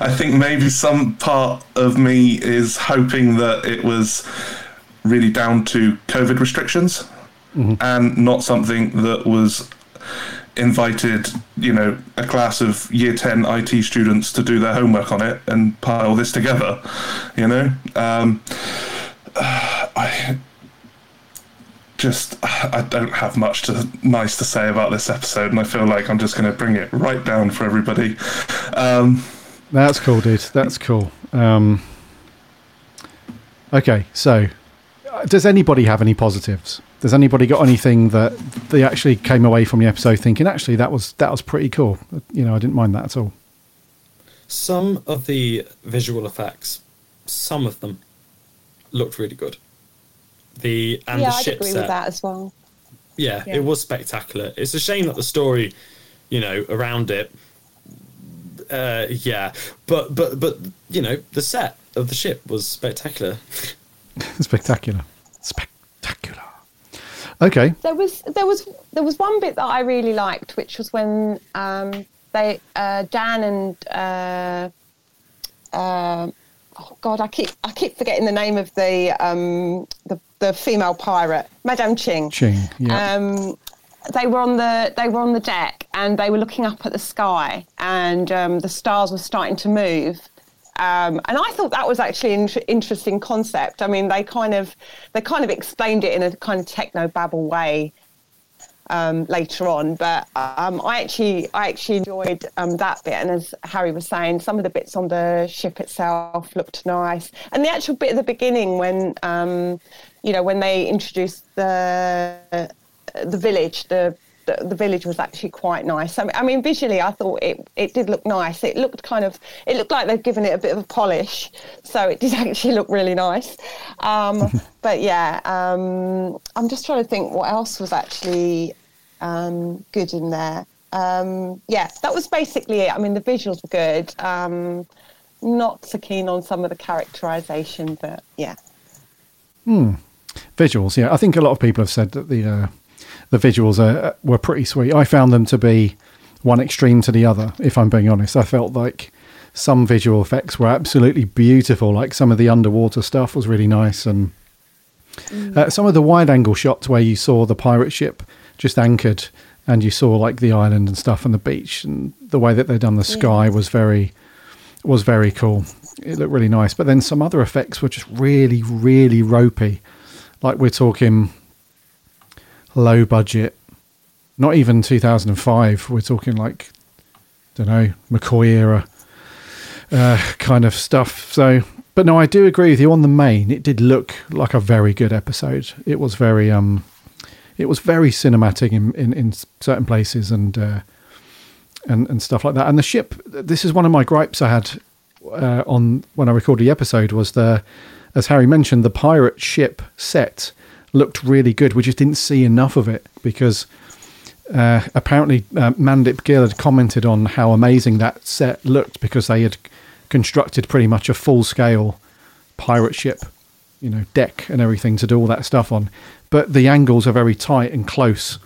i think maybe some part of me is hoping that it was really down to covid restrictions and not something that was invited, you know, a class of year 10 IT students to do their homework on it and pile this together, you know? Um, I, just I don't have much to, nice to say about this episode, and I feel like I'm just going to bring it right down for everybody. Um, That's cool, dude. That's cool. Um, okay, so does anybody have any positives? Does anybody got anything that they actually came away from the episode thinking, actually, that was that was pretty cool? You know, I didn't mind that at all. Some of the visual effects, some of them looked really good. The and yeah, the I'd ship agree set, with that as well. Yeah, Yeah. it was spectacular. It's a shame that the story, you know, around it. Uh, yeah, but but but you know, the set of the ship was spectacular. Spectacular, spectacular. Okay, There was there was there was one bit that I really liked, which was when um, they uh, Dan and uh, uh, oh God, I keep I keep forgetting the name of the um, the, the female pirate, Madame Ching. Ching. Yeah. Um, they were on the they were on the deck and they were looking up at the sky and um, the stars were starting to move. Um, and I thought that was actually an inter- interesting concept. I mean, they kind of they kind of explained it in a kind of techno babble way um, later on, but um, I actually I actually enjoyed um, that bit. And as Harry was saying, some of the bits on the ship itself looked nice, and the actual bit at the beginning when um, you know when they introduced the the village, the, the the village was actually quite nice. I mean, I mean, visually, I thought it it did look nice. It looked kind of it looked like they'd given it a bit of a polish, so it did actually look really nice. Um, but yeah, um, I'm just trying to think what else was actually um, good in there. Um, yeah, that was basically it. I mean, the visuals were good. Um, not so keen on some of the characterization, but yeah. Hmm. Visuals, yeah. I think a lot of people have said that the uh, the visuals are, were pretty sweet. I found them to be one extreme to the other. If I'm being honest, I felt like some visual effects were absolutely beautiful. Like some of the underwater stuff was really nice, and uh, some of the wide angle shots where you saw the pirate ship just anchored, and you saw like the island and stuff and the beach, and the way that they'd done the sky was very was very cool. It looked really nice. But then some other effects were just really, really ropey. Like we're talking low budget, not even 2005. We're talking like, don't know, McCoy era uh, kind of stuff. So, but no, I do agree with you on the main. It did look like a very good episode. It was very, um, it was very cinematic in, in, in certain places and, uh, and, and stuff like that. And the ship, this is one of my gripes I had uh, on when I recorded the episode was the, as Harry mentioned, the pirate ship set looked really good. We just didn't see enough of it because uh, apparently uh, Mandip Gill had commented on how amazing that set looked because they had constructed pretty much a full scale pirate ship, you know, deck and everything to do all that stuff on. But the angles are very tight and close.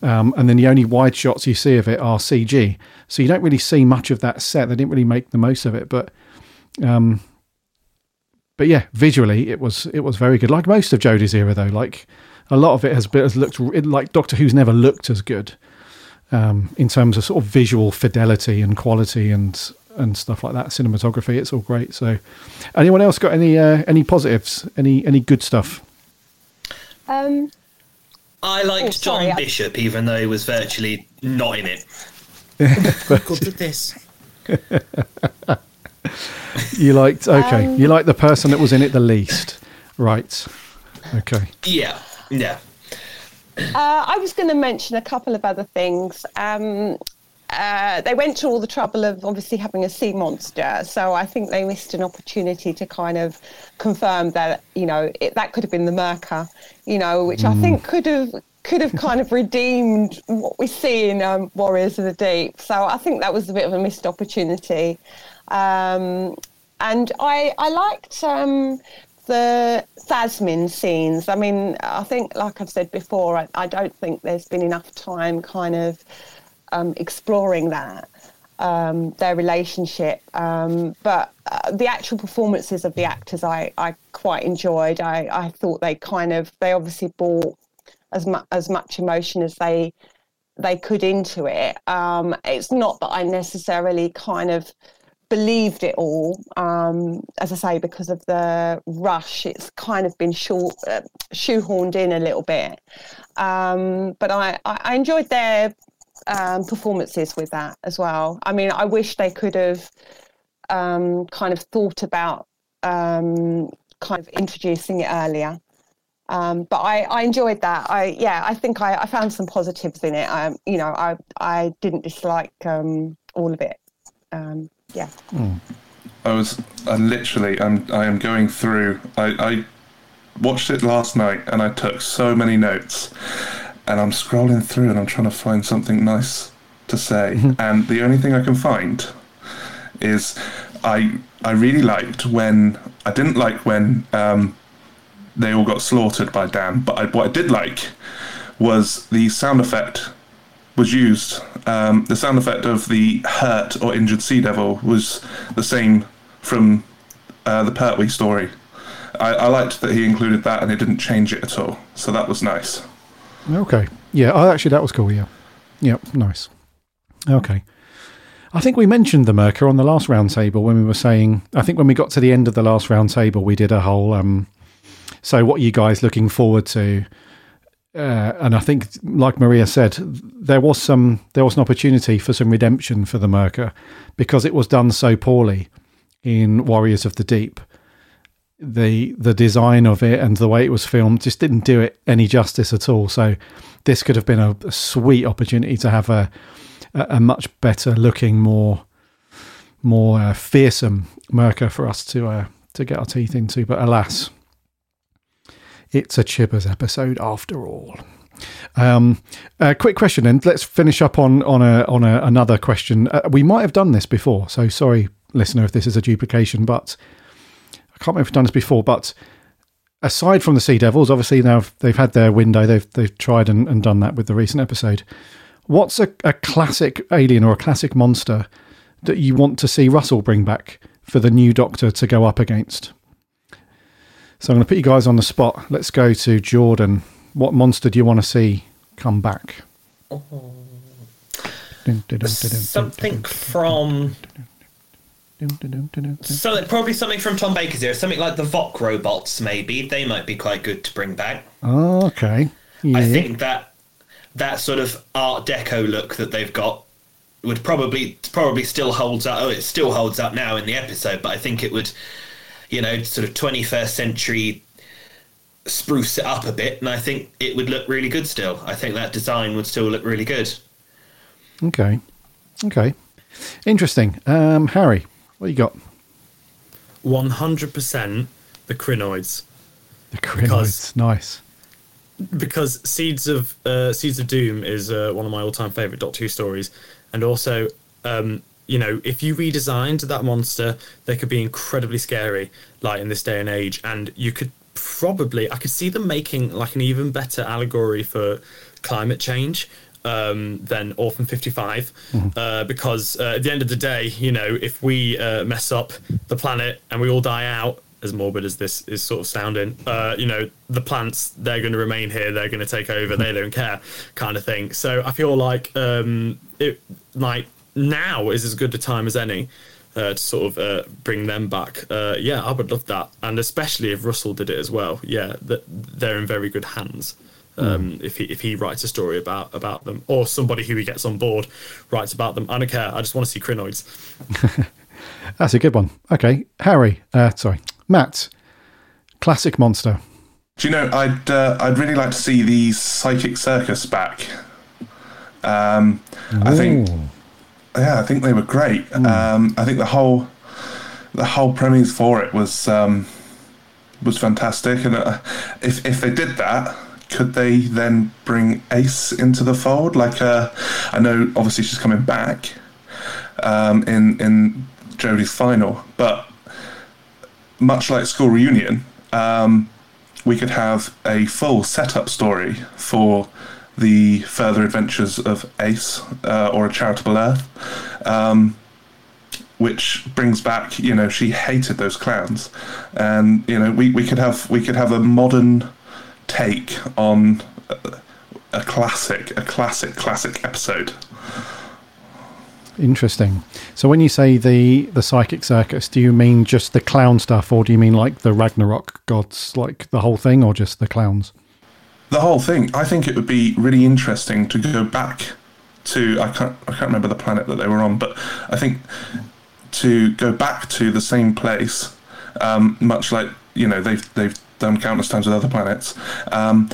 Um, and then the only wide shots you see of it are CG. So you don't really see much of that set. They didn't really make the most of it. But um, but yeah, visually it was it was very good. Like most of Jodie's era, though, like a lot of it has, been, has looked it, like Doctor Who's never looked as good um, in terms of sort of visual fidelity and quality and and stuff like that. Cinematography, it's all great. So, anyone else got any uh, any positives? Any any good stuff? Um, I liked Oh, sorry, John I- Bishop, even though he was virtually not in it. God did this. You liked okay. Um, you liked the person that was in it the least, right? Okay. Yeah, yeah. Uh, I was going to mention a couple of other things. Um, uh, they went to all the trouble of obviously having a sea monster, so I think they missed an opportunity to kind of confirm that you know it, that could have been the Myrka, you know, which I think could have could have kind of redeemed what we see in um, Warriors of the Deep. So I think that was a bit of a missed opportunity. Um, and I I liked um, the Thasmin scenes. I mean, I think, like I've said before, I, I don't think there's been enough time kind of um, exploring that, um, their relationship. Um, but uh, the actual performances of the actors, I, I quite enjoyed. I, I thought they kind of, they obviously brought as, mu- as much emotion as they they could into it. Um, it's not that I necessarily kind of believed it all. Um, as I say, because of the rush, it's kind of been short, uh, shoehorned in a little bit. Um, but I, I, enjoyed their um, performances with that as well. I mean, I wish they could have um, kind of thought about um, kind of introducing it earlier. Um, but I, I enjoyed that. I yeah, I think I, I found some positives in it. I, you know, I I didn't dislike all of it. Yeah. Mm. I was I literally I'm I am going through I, I watched it last night and I took so many notes and I'm scrolling through and I'm trying to find something nice to say mm-hmm. and the only thing I can find is I I really liked when I didn't like when um, they all got slaughtered by Dan, but I, what I did like was the sound effect was used. Um, the sound effect of the hurt or injured Sea Devil was the same from uh, the Pertwee story. I, I, liked that he included that and it didn't change it at all. So that was nice. Okay. Yeah, oh, actually, that was cool. Yeah. Yep, nice. Okay. I think we mentioned the Myrka on the last roundtable when we were saying, I think when we got to the end of the last roundtable, we did a whole, um, so what are you guys looking forward to? Uh, and I think, like Maria said, there was some there was an opportunity for some redemption for the Myrka because it was done so poorly in Warriors of the Deep. The the design of it and the way it was filmed just didn't do it any justice at all. So this could have been a, a sweet opportunity to have a a, a much better looking, more more uh, fearsome Myrka for us to uh, to get our teeth into. But alas, it's a Chibbers episode after all. Um, quick question, and let's finish up on on a on a, another question. Uh, we might have done this before, so sorry, listener, if this is a duplication. But I can't remember if we've done this before. But aside from the Sea Devils, obviously now they've had their window. They've they've tried and, and done that with the recent episode. What's a, a classic alien or a classic monster that you want to see Russell bring back for the new Doctor to go up against? So I'm going to put you guys on the spot. Let's go to Jordan. What monster do you want to see come back? Something from. So probably something from Tom Baker's era, something like the Voc robots. Maybe they might be quite good to bring back. Oh, okay. Yeah. I think that that sort of Art Deco look that they've got would probably probably still holds up. Oh, it still holds up now in the episode, but I think it would, you know, sort of 21st century spruce it up a bit, and I think it would look really good still. I think that design would still look really good. Okay, okay, interesting. Um, Harry, what you got? One hundred percent the Krynoids. The Krynoids. because nice because Seeds of uh, Seeds of Doom is uh, one of my all-time favorite Doctor Who stories, and also, um, you know, if you redesigned that monster, they could be incredibly scary, like in this day and age, and you could probably I could see them making like an even better allegory for climate change um, than Orphan 55 mm-hmm. uh, because uh, at the end of the day, you know, if we uh, mess up the planet and we all die out, as morbid as this is sort of sounding, uh, you know, the plants, they're going to remain here, they're going to take over, they don't care, kind of thing. So I feel like um, it, like now is as good a time as any uh, to sort of uh, bring them back. Uh, yeah, I would love that, and especially if Russell did it as well. Yeah, that they're in very good hands. Um, mm. If he if he writes a story about about them, or somebody who he gets on board writes about them, I don't care. I just want to see Krynoids. That's a good one. Okay, Harry. Uh, sorry, Matt, classic monster. Do you know? I'd uh, I'd really like to see the Psychic Circus back. Um, I think, yeah, I think they were great. Mm. Um, I think the whole the whole premise for it was um, was fantastic, and uh, if if they did that, could they then bring Ace into the fold? Like, uh, I know obviously she's coming back um, in in Jodie's final, but much like School Reunion, um, we could have a full setup story for the further adventures of Ace uh, or a Charitable Earth, um, which brings back, you know, she hated those clowns, and you know, we, we could have we could have a modern take on a, a classic, a classic, classic episode. Interesting. So when you say the the psychic circus, do you mean just the clown stuff, or do you mean like the Ragnarok gods, like the whole thing, or just the clowns? The whole thing. I think it would be really interesting to go back to. I can't. I can't remember the planet that they were on, but I think to go back to the same place, um, much like you know they've they've done countless times with other planets, um,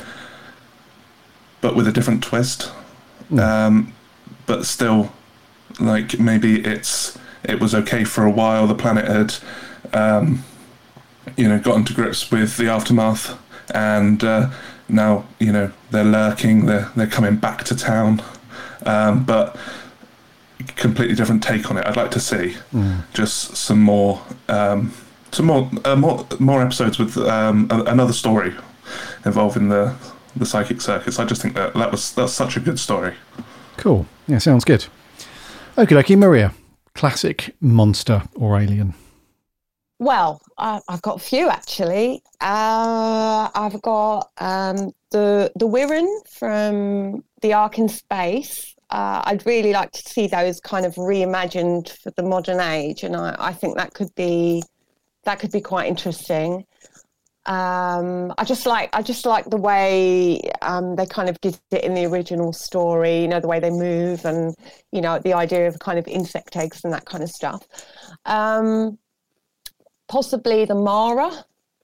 but with a different twist. Mm. Um, but still like maybe it's it was okay for a while. The planet had, um, you know, gotten to grips with the aftermath, and uh, now you know they're lurking. They're they're coming back to town, um, but completely different take on it. I'd like to see mm. just some more, um, some more, uh, more, more episodes with um, another story involving the the psychic circus. I just think that that was that's such a good story. Cool. Yeah, sounds good. Okay, dokie, Maria. Classic monster or alien? Well, uh, I've got a few actually. Uh, I've got um, the the Wirrn from the Ark in Space. Uh, I'd really like to see those kind of reimagined for the modern age, and I, I think that could be that could be quite interesting um, I just like I just like the way um, they kind of did it in the original story. You know the way they move, and you know the idea of kind of insect eggs and that kind of stuff. Um, possibly the Mara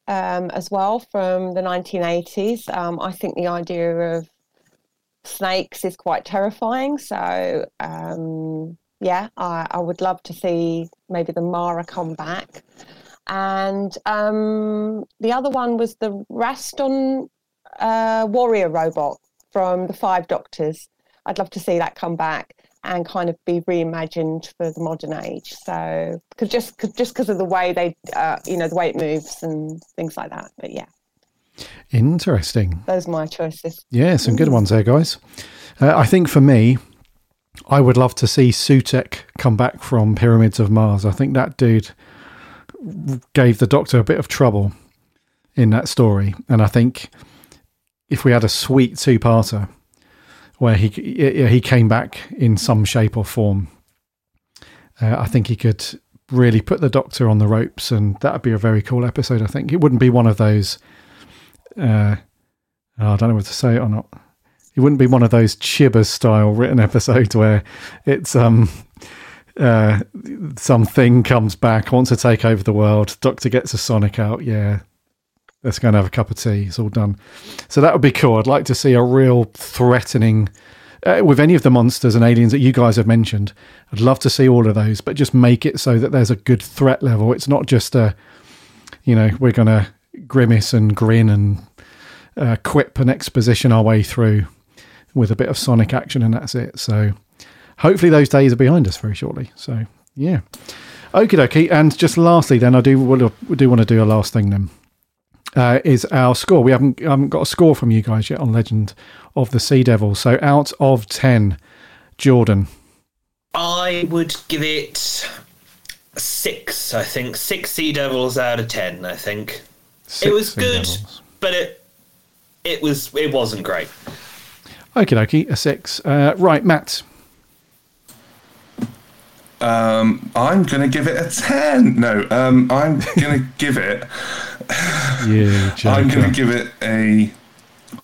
um, as well from the 1980s. Um, I think the idea of snakes is quite terrifying. So um, yeah, I, I would love to see maybe the Mara come back and um, the other one was the Raston uh, warrior robot from the Five Doctors. I'd love to see that come back and kind of be reimagined for the modern age. So, cause just cause, just because of the way they, uh, you know, the way it moves and things like that. But yeah. Interesting. Those are my choices. Yeah, some good ones there, guys. Uh, I think for me, I would love to see Sutekh come back from Pyramids of Mars. I think that dude gave the Doctor a bit of trouble in that story, and I think if we had a sweet two-parter where he he came back in some shape or form, uh, I think he could really put the Doctor on the ropes, and that would be a very cool episode. I think it wouldn't be one of those. Uh, I don't know whether to say it or not. It wouldn't be one of those Chibbers style written episodes where it's um uh, something comes back, wants to take over the world. Doctor gets a Sonic out. Yeah, let's go and have a cup of tea. It's all done. So that would be cool. I'd like to see a real threatening. Uh, with any of the monsters and aliens that you guys have mentioned, I'd love to see all of those, but just make it so that there's a good threat level. It's not just a, you know, we're going to grimace and grin and uh, quip and exposition our way through with a bit of sonic action, and that's it. So hopefully those days are behind us very shortly. So yeah, okie dokie. And just lastly, then I do do want to do a last thing then. Uh, is our score? We haven't haven't got a score from you guys yet on Legend of the Sea Devil. So out of ten, Jordan. I would give it six. I think six Sea Devils out of ten. I think six it was good, devils. but it it was it wasn't great. Okie dokie, a six. Uh, right, Matt. Um, I'm going to give it a 10. No, um, I'm going to give it. Yeah, I'm going to give it a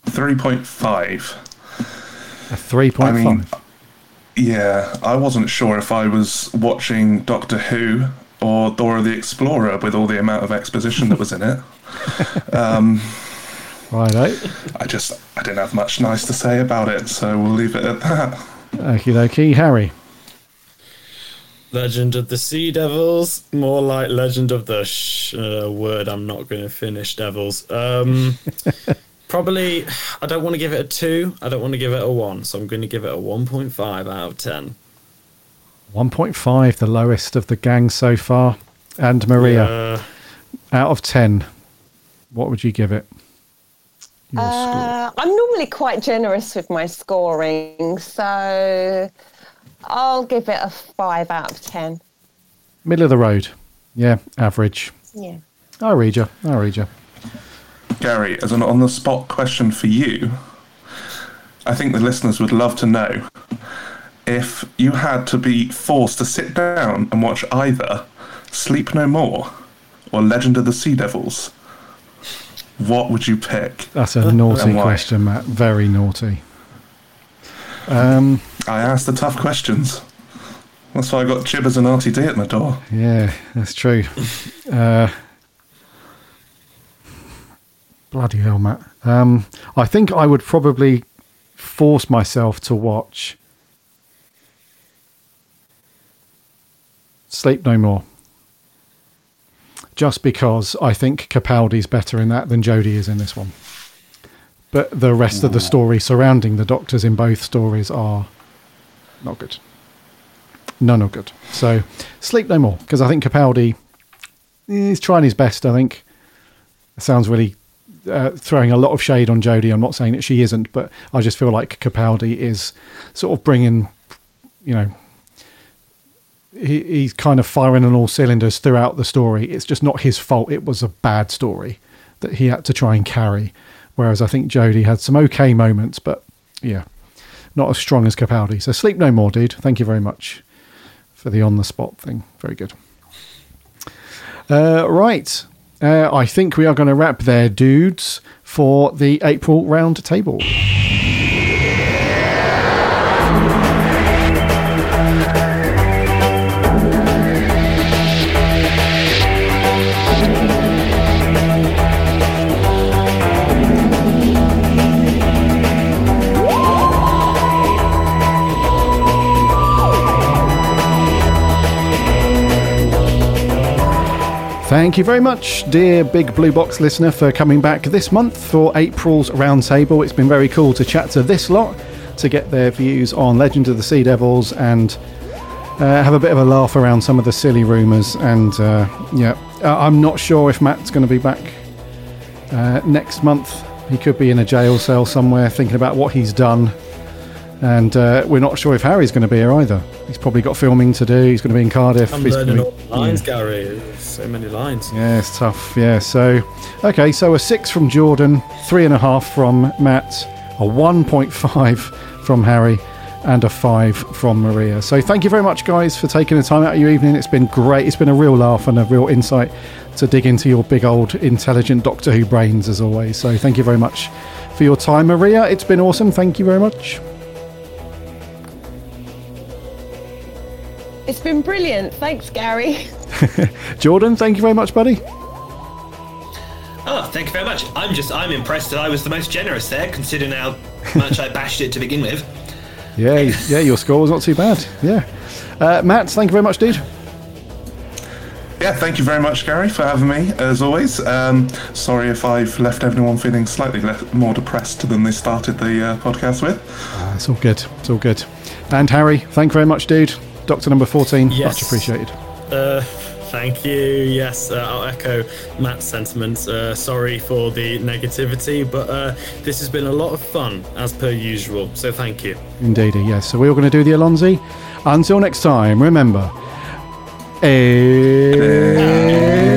3.5. A 3.5? I mean, yeah, I wasn't sure if I was watching Doctor Who or Dora the Explorer with all the amount of exposition that was in it. Um, right, I just I didn't have much nice to say about it, so we'll leave it at that. Okie dokie, Harry. Legend of the Sea Devils, more like Legend of the sh- uh, word I'm not going to finish Devils. Um, probably, I don't want to give it a two. I don't want to give it a one, so I'm going to give it a 1.5 out of 10. 1.5, the lowest of the gang so far. And Maria, yeah. out of 10, what would you give it? Uh, I'm normally quite generous with my scoring, so I'll give it a five out of ten. Middle of the road. Yeah, average. Yeah. I read you. I read you. Gary, as an on the spot question for you, I think the listeners would love to know if you had to be forced to sit down and watch either Sleep No More or Legend of the Sea Devils, what would you pick? That's a naughty question, Matt. Very naughty. Um, I asked the tough questions. That's why I got Chibbers and RTD at my door. Yeah, that's true. uh, bloody hell, Matt. Um, I think I would probably force myself to watch Sleep No More. Just because I think Capaldi's better in that than Jodie is in this one. But the rest of the story surrounding the doctors in both stories are not good. No, not good. So Sleep No More, because I think Capaldi is trying his best, I think. Sounds really uh, throwing a lot of shade on Jodie. I'm not saying that she isn't, but I just feel like Capaldi is sort of bringing, you know, he, he's kind of firing on all cylinders throughout the story. It's just not his fault. It was a bad story that he had to try and carry. Whereas I think Jodie had some okay moments, but yeah, not as strong as Capaldi. So sleep no more, dude. Thank you very much for the on the spot thing. Very good. Uh, right. Uh, I think we are going to wrap there, dudes, for the April round table. Thank you very much, dear Big Blue Box listener, for coming back this month for April's Roundtable. It's been very cool to chat to this lot, to get their views on Legend of the Sea Devils, and uh, have a bit of a laugh around some of the silly rumours. And uh, yeah, uh, I'm not sure if Matt's going to be back uh, next month. He could be in a jail cell somewhere thinking about what he's done. And uh, we're not sure if Harry's going to be here either. He's probably got filming to do. He's going to be in Cardiff. I'm He's learning gonna all the lines, Gary. So many lines. Yeah, it's tough. Yeah, so okay, so a six from Jordan, three and a half from Matt, a 1.5 from Harry, and a five from Maria. So thank you very much, guys, for taking the time out of your evening. It's been great. It's been a real laugh and a real insight to dig into your big old intelligent Doctor Who brains, as always. So thank you very much for your time, Maria. It's been awesome. Thank you very much. It's been brilliant. Thanks, Gary. Jordan, thank you very much, buddy. Oh, thank you very much. I'm just I'm impressed that I was the most generous there, considering how much I bashed it to begin with. Yeah, yeah, your score was not too bad. Yeah, uh, Matt, thank you very much, dude. Yeah, thank you very much, Gary, for having me, as always. Um, sorry if I've left everyone feeling slightly less, more depressed than they started the uh, podcast with. Uh, it's all good. It's all good. And Harry, thank you very much, dude. Doctor number 14, Yes. much appreciated. Uh, thank you. Yes, uh, I'll echo Matt's sentiments. Uh, sorry for the negativity, but uh, this has been a lot of fun, as per usual. So thank you. Indeed, yes. So we're all going to do the Allons-y. Until next time, remember. eh,